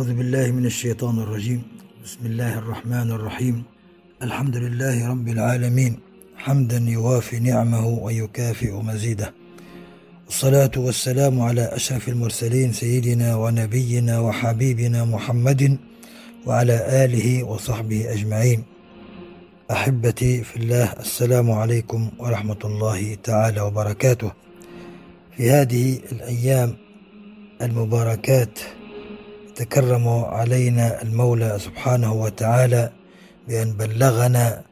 أعوذ بالله من الشيطان الرجيم. بسم الله الرحمن الرحيم. الحمد لله رب العالمين. حمدا يوافي نعمه ويكافئ مزيده. الصلاة والسلام على أشرف المرسلين سيدنا ونبينا وحبيبنا محمد وعلى آله وصحبه أجمعين. أحبتي في الله السلام عليكم ورحمة الله تعالى وبركاته. في هذه الأيام المباركات تكرم علينا المولى سبحانه وتعالى بأن بلغنا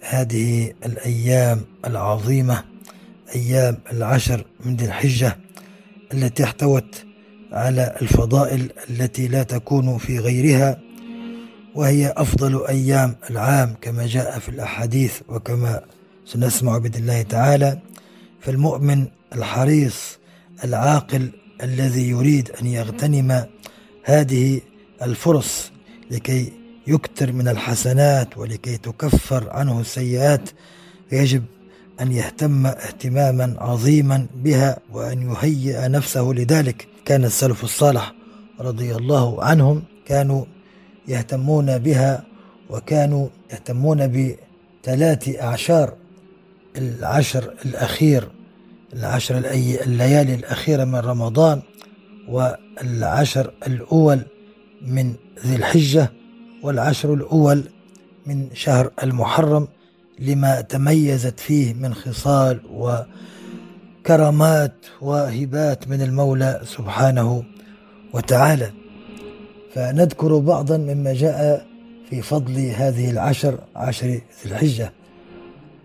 هذه الأيام العظيمة أيام العشر من ذي الحجة التي احتوت على الفضائل التي لا تكون في غيرها وهي أفضل أيام العام كما جاء في الأحاديث وكما سنسمع بإذن الله تعالى. فالمؤمن الحريص العاقل الذي يريد أن يغتنم هذه الفرص لكي يكتر من الحسنات ولكي تكفر عنه السيئات فيجب أن يهتم اهتماما عظيما بها وأن يهيئ نفسه لذلك. كان السلف الصالح رضي الله عنهم كانوا يهتمون بها وكانوا يهتمون بثلاث أعشار العشر الأخير العشر الليالي الأخيرة من رمضان والعشر الأول من ذي الحجة والعشر الأول من شهر المحرم لما تميزت فيه من خصال وكرامات وهبات من المولى سبحانه وتعالى. فنذكر بعضا مما جاء في فضل هذه العشر عشر ذي الحجة.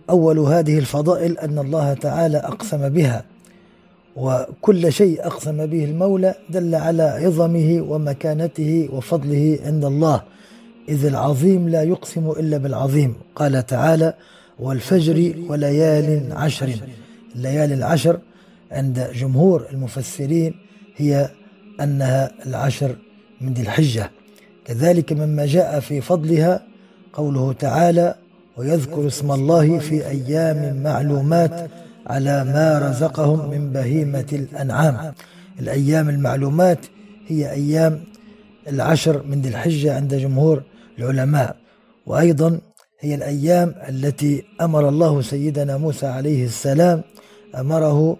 أول هذه الفضائل أن الله تعالى أقسم بها وكل شيء أقسم به المولى دل على عظمه ومكانته وفضله عند الله إذ العظيم لا يقسم إلا بالعظيم قال تعالى والفجر وليال عشر. الليالي العشر عند جمهور المفسرين هي أنها العشر من ذي الحجة. كذلك مما جاء في فضلها قوله تعالى ويذكر اسم الله في أيام معلومات على ما رزقهم من بهيمة الأنعام. الأيام المعلومات هي أيام العشر من ذي الحجة عند جمهور العلماء. وأيضا هي الأيام التي أمر الله سيدنا موسى عليه السلام أمره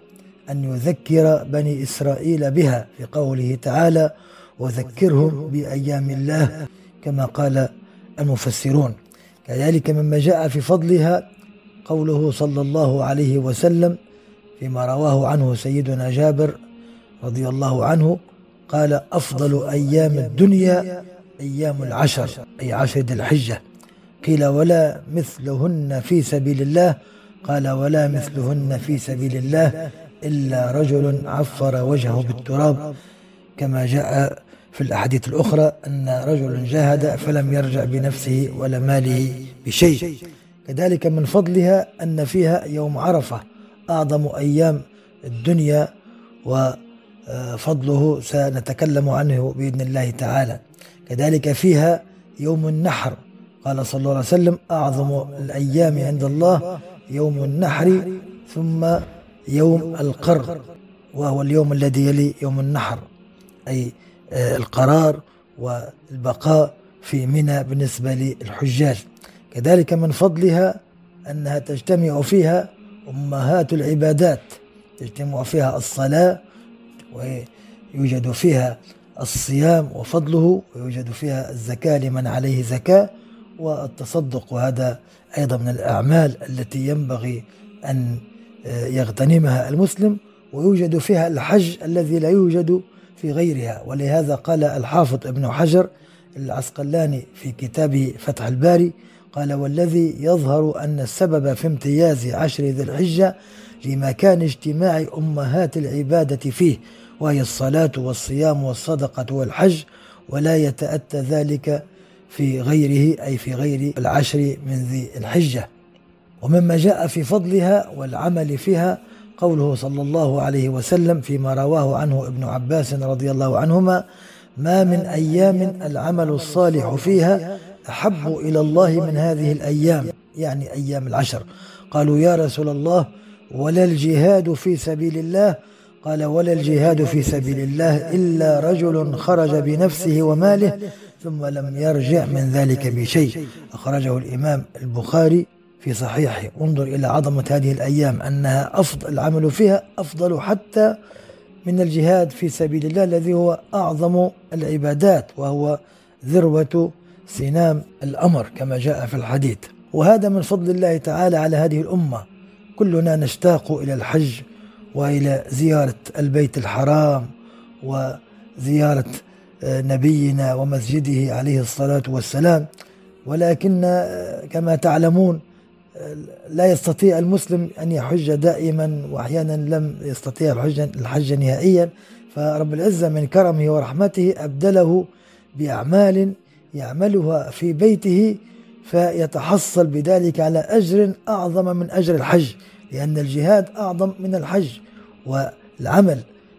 أن يذكر بني إسرائيل بها في قوله تعالى وذكرهم بأيام الله كما قال المفسرون. كذلك مما جاء في فضلها قوله صلى الله عليه وسلم فيما رواه عنه سيدنا جابر رضي الله عنه قال أفضل أيام الدنيا أيام العشر أي عشر ذي الحجة. قيل ولا مثلهن في سبيل الله. قال ولا مثلهن في سبيل الله إلا رجل عفر وجهه بالتراب. كما جاء في الأحاديث الأخرى أن رجل جاهد فلم يرجع بنفسه ولا ماله بشيء. كذلك من فضلها أن فيها يوم عرفة أعظم أيام الدنيا وفضله سنتكلم عنه بإذن الله تعالى. كذلك فيها يوم النحر قال صلى الله عليه وسلم أعظم الأيام عند الله يوم النحر ثم يوم القر وهو اليوم الذي يلي يوم النحر أي آه، القرار والبقاء في منى بالنسبة للحجاج. كذلك من فضلها أنها تجتمع فيها أمهات العبادات تجتمع فيها الصلاة يوجد فيها الصيام وفضله ويوجد فيها الزكاة لمن عليه زكاة والتصدق وهذا أيضا من الأعمال التي ينبغي أن آه، يغتنمها المسلم ويوجد فيها الحج الذي لا يوجد في غيرها. ولهذا قال الحافظ ابن حجر العسقلاني في كتابه فتح الباري قال والذي يظهر أن السبب في امتياز عشر ذي الحجة لمكان اجتماع أمهات العبادة فيه وهي الصلاة والصيام والصدقة والحج ولا يتأتى ذلك في غيره أي في غير العشر من ذي الحجة. ومما جاء في فضلها والعمل فيها قوله صلى الله عليه وسلم فيما رواه عنه ابن عباس رضي الله عنهما ما من أيام العمل الصالح فيها أحب إلى الله من هذه الأيام يعني أيام العشر. قالوا يا رسول الله ولا الجهاد في سبيل الله؟ قال ولا الجهاد في سبيل الله إلا رجل خرج بنفسه وماله ثم لم يرجع من ذلك بشيء. أخرجه الإمام البخاري في صحيحه. انظر إلى عظمة هذه الأيام أنها أفضل العمل فيها أفضل حتى من الجهاد في سبيل الله الذي هو أعظم العبادات وهو ذروة سنام الأمر كما جاء في الحديث. وهذا من فضل الله تعالى على هذه الأمة. كلنا نشتاق إلى الحج وإلى زيارة البيت الحرام وزيارة آه، نبينا ومسجده عليه الصلاة والسلام. ولكن آه، كما تعلمون آه، لا يستطيع المسلم أن يحج دائما وأحيانا لم يستطيع الحج, الحج نهائيا. فرب العزة من كرمه ورحمته أبدله بأعمال يعملها في بيته فيتحصل بذلك على أجر أعظم من أجر الحج لأن الجهاد أعظم من الحج والعمل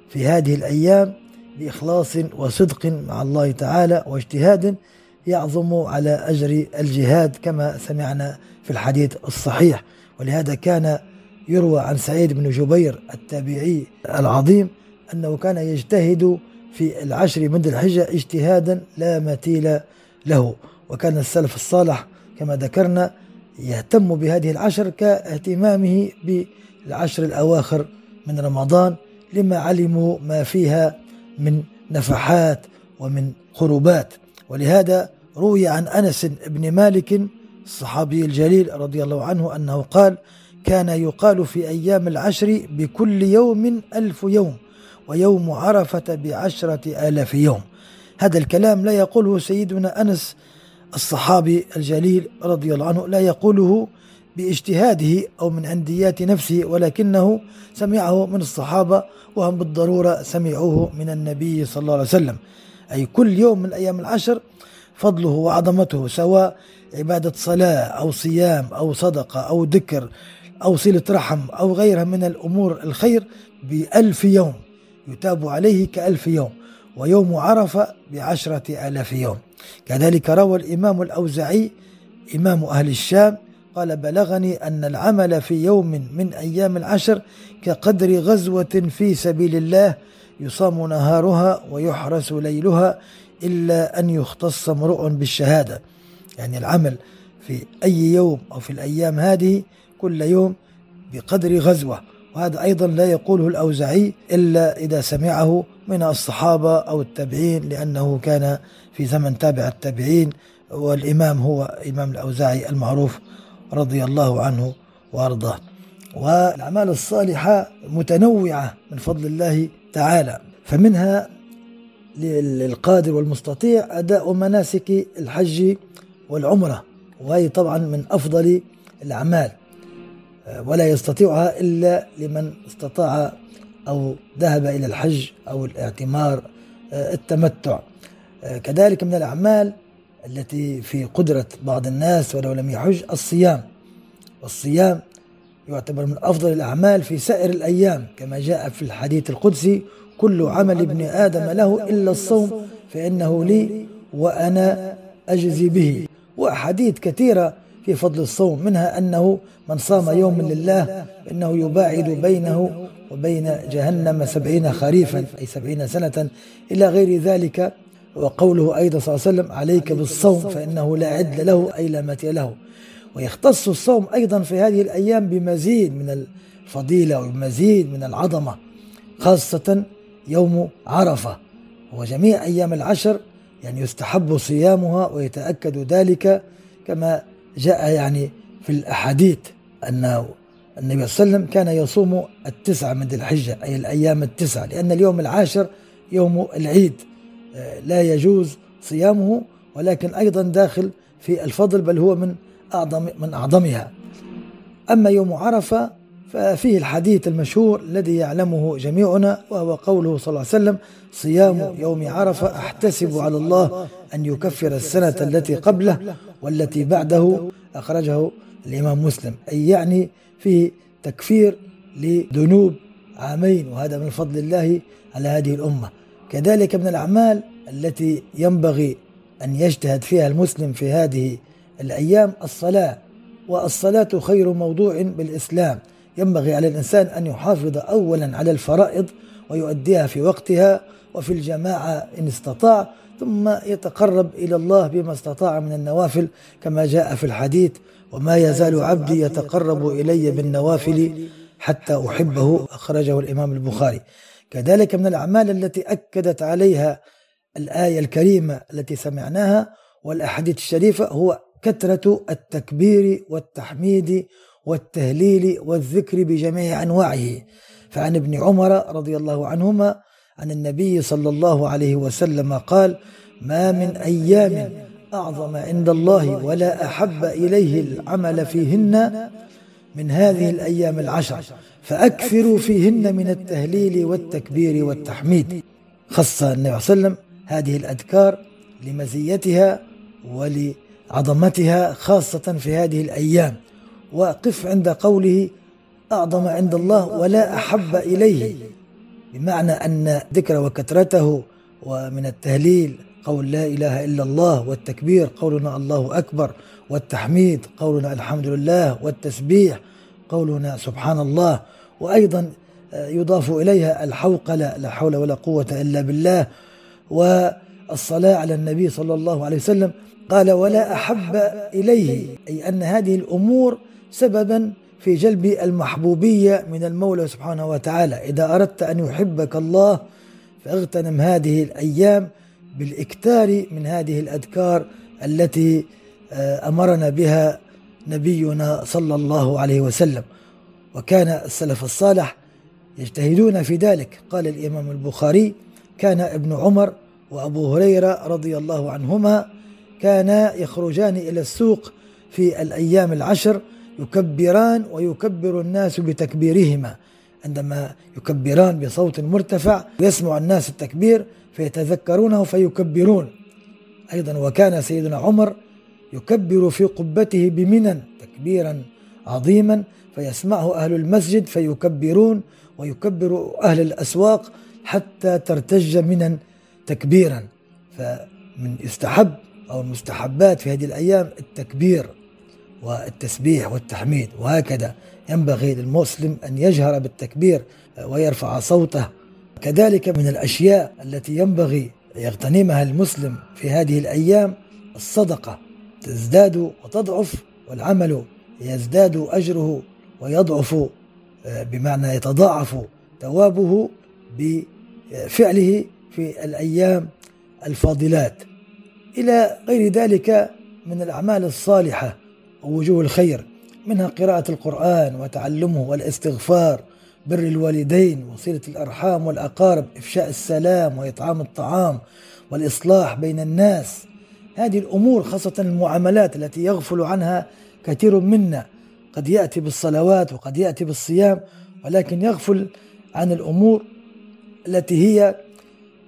في هذه الأيام بإخلاص وصدق مع الله تعالى واجتهاد يعظم على أجر الجهاد كما سمعنا في الحديث الصحيح. ولهذا كان يروى عن سعيد بن جبير التابعي العظيم أنه كان يجتهد في العشر من الحجة اجتهادا لا مثيل له. وكان السلف الصالح كما ذكرنا يهتم بهذه العشر كاهتمامه بالعشر الأواخر من رمضان لما علموا ما فيها من نفحات ومن قربات ولهذا روي عن أنس بن مالك الصحابي الجليل رضي الله عنه أنه قال كان يقال في أيام العشر بكل يوم ألف يوم ويوم عرفة بعشرة آلاف يوم هذا الكلام لا يقوله سيدنا أنس الصحابي الجليل رضي الله عنه لا يقوله باجتهاده أو من عنديات نفسه ولكنه سمعه من الصحابة وهم بالضرورة سمعوه من النبي صلى الله عليه وسلم. أي كل يوم من الأيام العشر فضله وعظمته سواء عبادة صلاة أو صيام أو صدقة أو ذكر أو صلة رحم أو غيرها من الأمور الخير بألف يوم يتاب عليه كألف يوم. ويوم عرفة بعشرة آلاف يوم. كذلك روى الإمام الأوزعي إمام أهل الشام قال بلغني أن العمل في يوم من أيام العشر كقدر غزوة في سبيل الله يصام نهارها ويحرس ليلها إلا أن يختص امرؤ بالشهادة. يعني العمل في أي يوم أو في الأيام هذه كل يوم بقدر غزوة. وهذا أيضا لا يقوله الأوزعي إلا إذا سمعه من الصحابة أو التابعين لأنه كان في زمن تابع التابعين والإمام هو إمام الأوزاعي المعروف رضي الله عنه وأرضاه. والأعمال الصالحة متنوعة من فضل الله تعالى فمنها للقادر والمستطيع أداء مناسك الحج والعمرة وهي طبعا من أفضل الأعمال. ولا يستطيعها إلا لمن استطاع أو ذهب إلى الحج أو الاعتمار التمتع. كذلك من الأعمال التي في قدرة بعض الناس ولو لم يحج الصيام. والصيام يعتبر من أفضل الأعمال في سائر الأيام كما جاء في الحديث القدسي كل عمل ابن آدم له إلا الصوم فإنه لي وأنا أجزي به. وأحاديث كثيرة في فضل الصوم منها أنه من صام يوم لله فإنه يباعد بينه وبين جهنم سبعين خريفا أي سبعين سنة. إلى غير ذلك وقوله أيضا صلى الله عليه وسلم عليك بالصوم فإنه لا عد له أي لا متي له. ويختص الصوم أيضا في هذه الأيام بمزيد من الفضيلة وبمزيد من العظمة خاصة يوم عرفة. وجميع أيام العشر يعني يستحب صيامها ويتأكد ذلك كما جاء يعني في الأحاديث أن النبي صلى الله عليه وسلم كان يصوم التسعة من ذي الحجة أي الأيام التسعة لأن اليوم العاشر يوم العيد آه، لا يجوز صيامه ولكن أيضا داخل في الفضل بل هو من أعظم من أعظمها. أما يوم عرفة ففيه الحديث المشهور الذي يعلمه جميعنا وهو قوله صلى الله عليه وسلم صيام يوم عرفة أحتسب على الله أن يكفر السنة التي قبله والتي بعده أخرجه الإمام مسلم. أي يعني فيه تكفير لذنوب عامين وهذا من فضل الله على هذه الأمة. كذلك من الأعمال التي ينبغي أن يجتهد فيها المسلم في هذه الأيام الصلاة والصلاة خير موضوع بالإسلام. ينبغي على الإنسان أن يحافظ أولا على الفرائض ويؤديها في وقتها وفي الجماعة إن استطاع ثم يتقرب إلى الله بما استطاع من النوافل كما جاء في الحديث وما يزال عبدي يتقرب إلي بالنوافل حتى أحبه. أخرجه الإمام البخاري. كذلك من الأعمال التي أكدت عليها الآية الكريمة التي سمعناها والأحاديث الشريفة هو كثرة التكبير والتحميد والتهليل والذكر بجميع أنواعه. فعن ابن عمر رضي الله عنهما عن النبي صلى الله عليه وسلم قال ما من أيام أعظم عند الله ولا أحب إليه العمل فيهن من هذه الأيام العشر فأكثروا فيهن من التهليل والتكبير والتحميد خص النبي صلى الله عليه وسلم هذه الأذكار لمزيتها ولعظمتها خاصة في هذه الأيام. وقف عند قوله أعظم عند الله ولا أحب إليه. بمعنى أن ذكر وكثرته ومن التهليل قول لا إله إلا الله والتكبير قولنا الله أكبر والتحميد قولنا الحمد لله والتسبيح قولنا سبحان الله. وأيضا يضاف إليها الحوقلة لا حول ولا قوة إلا بالله. والصلاة على النبي صلى الله عليه وسلم قال ولا أحب إليه. أي أن هذه الأمور سببا في جلب المحبوبية من المولى سبحانه وتعالى. إذا أردت أن يحبك الله فاغتنم هذه الأيام بالإكتار من هذه الأذكار التي آه، أمرنا بها نبينا صلى الله عليه وسلم. وكان السلف الصالح يجتهدون في ذلك. قال الإمام البخاري كان ابن عمر وأبو هريرة رضي الله عنهما كانا يخرجان إلى السوق في الأيام العشر يكبران ويكبر الناس بتكبيرهما. عندما يكبران بصوت مرتفع يسمع الناس التكبير فيتذكرونه فيكبرون. أيضا وكان سيدنا عمر يكبر في قبته بمنى تكبيرا عظيما فيسمعه أهل المسجد فيكبرون ويكبر أهل الأسواق حتى ترتج منا تكبيرا. فمن يستحب أو المستحبات في هذه الأيام التكبير. والتسبيح والتحميد وهكذا. ينبغي للمسلم أن يجهر بالتكبير ويرفع صوته. كذلك من الأشياء التي ينبغي يغتنمها المسلم في هذه الأيام الصدقة. تزداد وتضعف والعمل يزداد أجره ويضعف بمعنى يتضاعف ثوابه بفعله في الأيام الفاضلات. إلى غير ذلك من الأعمال الصالحة. ووجوه الخير منها قراءة القرآن وتعلمه والاستغفار بر الوالدين وصلة الأرحام والأقارب إفشاء السلام وإطعام الطعام والإصلاح بين الناس. هذه الأمور خاصة المعاملات التي يغفل عنها كثير منا. قد يأتي بالصلوات وقد يأتي بالصيام ولكن يغفل عن الأمور التي هي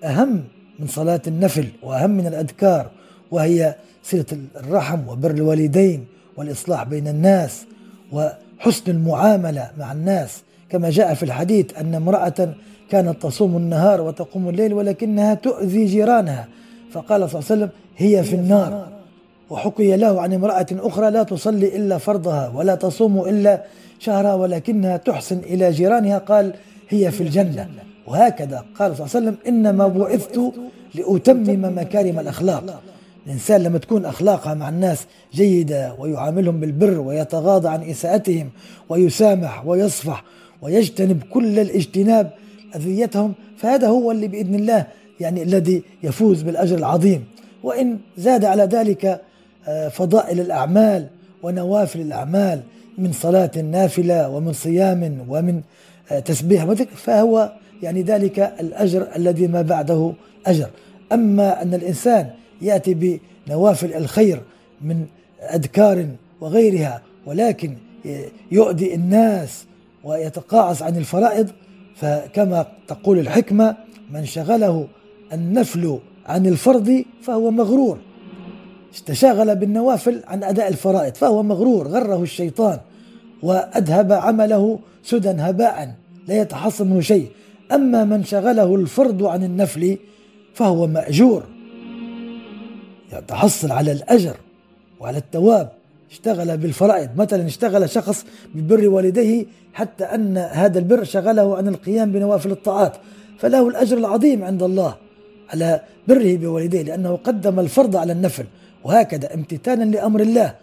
أهم من صلاة النفل وأهم من الأذكار وهي صلة الرحم وبر الوالدين. والإصلاح بين الناس وحسن المعاملة مع الناس. كما جاء في الحديث أن امرأة كانت تصوم النهار وتقوم الليل ولكنها تؤذي جيرانها فقال صلى الله عليه وسلم هي في النار. وحكي له عن امرأة أخرى لا تصلي إلا فرضها ولا تصوم إلا شهرها ولكنها تحسن إلى جيرانها قال هي في الجنة. وهكذا قال صلى الله عليه وسلم إنما بعثت لأتمم مكارم الأخلاق. الإنسان لما تكون أخلاقها مع الناس جيدة ويعاملهم بالبر ويتغاضى عن إساءتهم ويسامح ويصفح ويجتنب كل الاجتناب أذيتهم فهذا هو اللي بإذن الله يعني الذي يفوز بالأجر العظيم. وإن زاد على ذلك آه، فضائل الأعمال ونوافل الأعمال من صلاة نافلة ومن صيام ومن آه، تسبيح وذكر فهو يعني ذلك الأجر الذي ما بعده أجر. أما أن الإنسان يأتي بنوافل الخير من أذكار وغيرها ولكن يؤذي الناس ويتقاعس عن الفرائض. فكما تقول الحكمة من شغله النفل عن الفرض فهو مغرور. استشاغل بالنوافل عن أداء الفرائض فهو مغرور غره الشيطان وأذهب عمله سدى هباء لا يتحصل منه شيء. أما من شغله الفرض عن النفل فهو مأجور. يتحصل على الأجر وعلى الثواب اشتغل بالفرائض. مثلا اشتغل شخص ببر والديه حتى أن هذا البر شغله عن القيام بنوافل الطاعات. فله الأجر العظيم عند الله على بره بوالديه لأنه قدم الفرض على النفل. وهكذا امتثالا لأمر الله.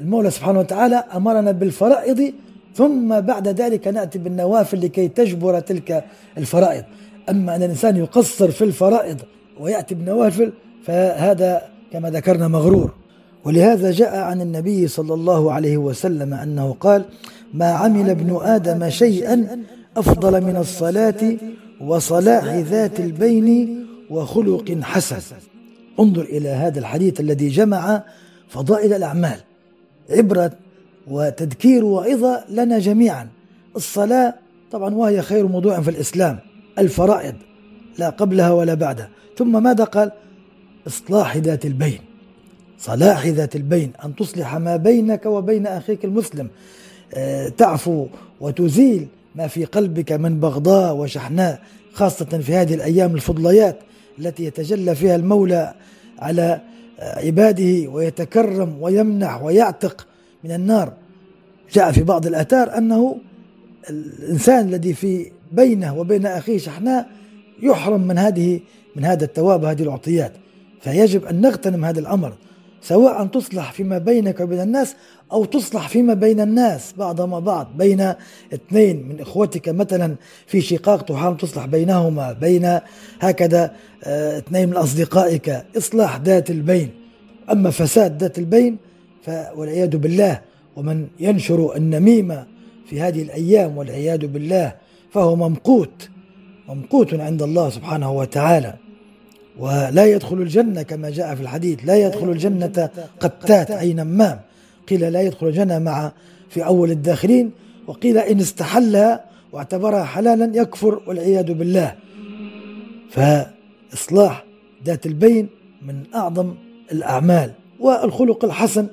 المولى سبحانه وتعالى أمرنا بالفرائض ثم بعد ذلك نأتي بالنوافل لكي تجبر تلك الفرائض. أما أن الإنسان يقصر في الفرائض ويأتي بالنوافل فهذا كما ذكرنا مغرور. ولهذا جاء عن النبي صلى الله عليه وسلم أنه قال ما عمل ابن آدم شيئا أفضل من الصلاة وصلاح ذات البين وخلق حسن. انظر إلى هذا الحديث الذي جمع فضائل الأعمال عبرة وتذكير وعظة لنا جميعا. الصلاة طبعا وهي خير موضوع في الإسلام الفرائض لا قبلها ولا بعدها. ثم ماذا قال؟ إصلاح ذات البين صلاح ذات البين أن تصلح ما بينك وبين أخيك المسلم. آه، تعفو وتزيل ما في قلبك من بغضاء وشحناء خاصة في هذه الأيام الفضليات التي يتجلى فيها المولى على عباده ويتكرم ويمنح ويعتق من النار. جاء في بعض الآثار أنه الإنسان الذي في بينه وبين أخيه شحناء يحرم من هذه من هذا الثواب وهذه العطيات فيجب أن نغتنم هذا الأمر سواء تصلح فيما بينك وبين الناس أو تصلح فيما بين الناس بعضهم بعض بين اثنين من إخوتك مثلا في شقاق تحاول تصلح بينهما بين هكذا آه، اثنين من أصدقائك إصلاح ذات البين. أما فساد ذات البين والعياذ بالله ومن ينشر النميمة في هذه الأيام والعياذ بالله فهو ممقوت ممقوت عند الله سبحانه وتعالى. ولا يدخل الجنة كما جاء في الحديث لا يدخل الجنة قتات أي نمام. قيل لا يدخل الجنة مع في أول الداخلين وقيل إن استحلها واعتبرها حلالا يكفر والعياذ بالله. فإصلاح ذات البين من أعظم الأعمال. والخلق الحسن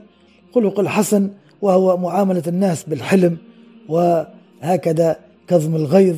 خلق الحسن وهو معاملة الناس بالحلم وهكذا كظم الغيظ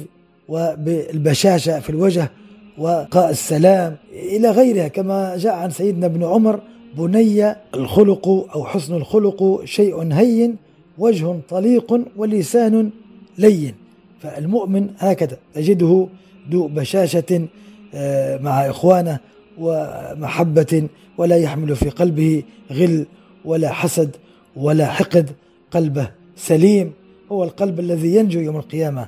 وبالبشاشة في الوجه. وقاء السلام إلى غيرها كما جاء عن سيدنا ابن عمر بني الخلق أو حسن الخلق شيء هين وجه طليق ولسان لين. فالمؤمن هكذا تجده ذو بشاشة آه، مع إخوانه ومحبة ولا يحمل في قلبه غل ولا حسد ولا حقد قلبه سليم هو القلب الذي ينجو يوم القيامة.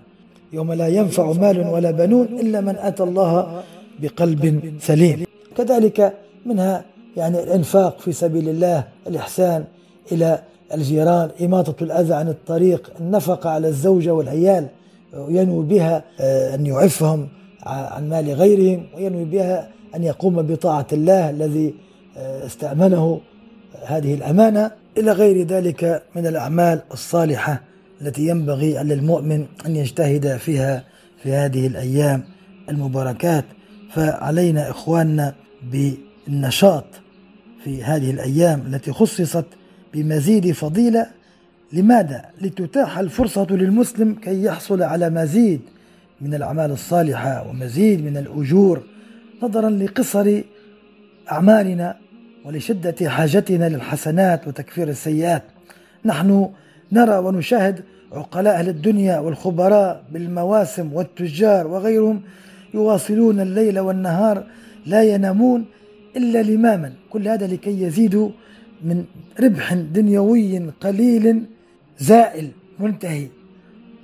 يوم لا ينفع مال ولا بنون إلا من أتى الله بقلب سليم. كذلك منها يعني الإنفاق في سبيل الله الإحسان إلى الجيران إماطة الأذى عن الطريق النفقة على الزوجة والعيال ينوي بها آه، أن يعفهم عن مال غيرهم وينوي بها أن يقوم بطاعة الله الذي آه، استأمنه هذه الأمانة. إلى غير ذلك من الأعمال الصالحة. التي ينبغي على المؤمن أن يجتهد فيها في هذه الأيام المباركات. فعلينا إخواننا بالنشاط في هذه الأيام التي خصصت بمزيد فضيلة. لماذا؟ لتتاح الفرصة للمسلم كي يحصل على مزيد من الأعمال الصالحة ومزيد من الأجور نظرا لقصر أعمالنا ولشدة حاجتنا للحسنات وتكفير السيئات. نحن نرى ونشاهد عقلاء أهل الدنيا والخبراء بالمواسم والتجار وغيرهم يواصلون الليل والنهار لا ينامون إلا لماما. كل هذا لكي يزيدوا من ربح دنيوي قليل زائل منتهي.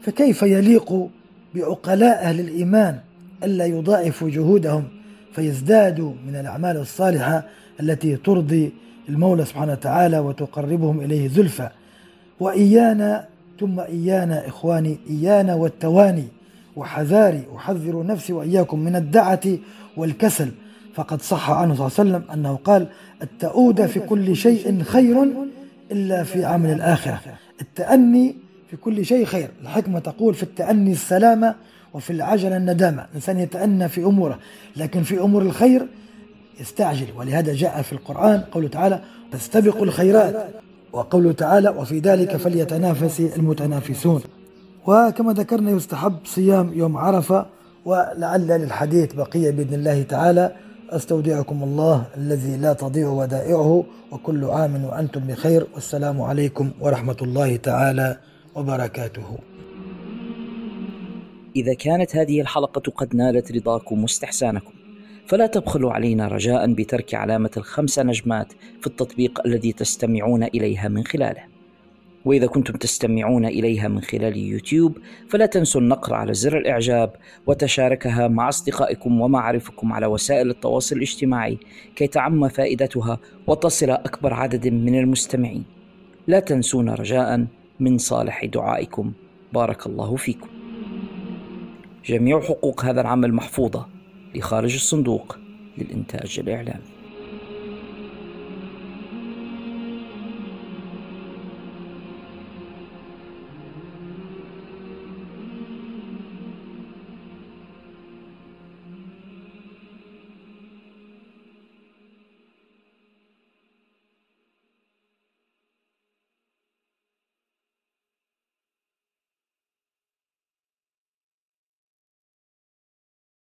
فكيف يليق بعقلاء أهل الإيمان ألا يضاعفوا جهودهم فيزدادوا من الأعمال الصالحة التي ترضي المولى سبحانه وتعالى وتقربهم إليه زلفى؟ وإيانا ثم إيانا إخواني إيانا والتواني. وحذاري أحذر نفسي وإياكم من الدعة والكسل. فقد صح عنه صلى الله عليه وسلم أنه قال التؤود في كل شيء خير إلا في عمل الآخرة. التأني في كل شيء خير. الحكمة تقول في التأني السلامة وفي العجلة الندامة. الإنسان يتأنى في أموره لكن في أمور الخير يستعجل. ولهذا جاء في القرآن قوله تعالى فاستبقوا الخيرات. وقوله تعالى وفي ذلك فليتنافس المتنافسون. وكما ذكرنا يستحب صيام يوم عرفة ولعل للحديث بقية بإذن الله تعالى. أستودعكم الله الذي لا تضيع ودائعه وكل عام وأنتم بخير. والسلام عليكم ورحمة الله تعالى وبركاته. إذا كانت هذه الحلقة قد نالت رضاكم واستحسانكم فلا تبخلوا علينا رجاء بترك علامة الخمس نجمات في التطبيق الذي تستمعون إليها من خلاله. وإذا كنتم تستمعون إليها من خلال يوتيوب فلا تنسوا النقر على زر الإعجاب وتشاركها مع أصدقائكم ومعارفكم على وسائل التواصل الاجتماعي كي تعم فائدتها وتصل أكبر عدد من المستمعين. لا تنسونا رجاء من صالح دعائكم. بارك الله فيكم. جميع حقوق هذا العمل محفوظة. لخارج الصندوق للإنتاج الإعلامي.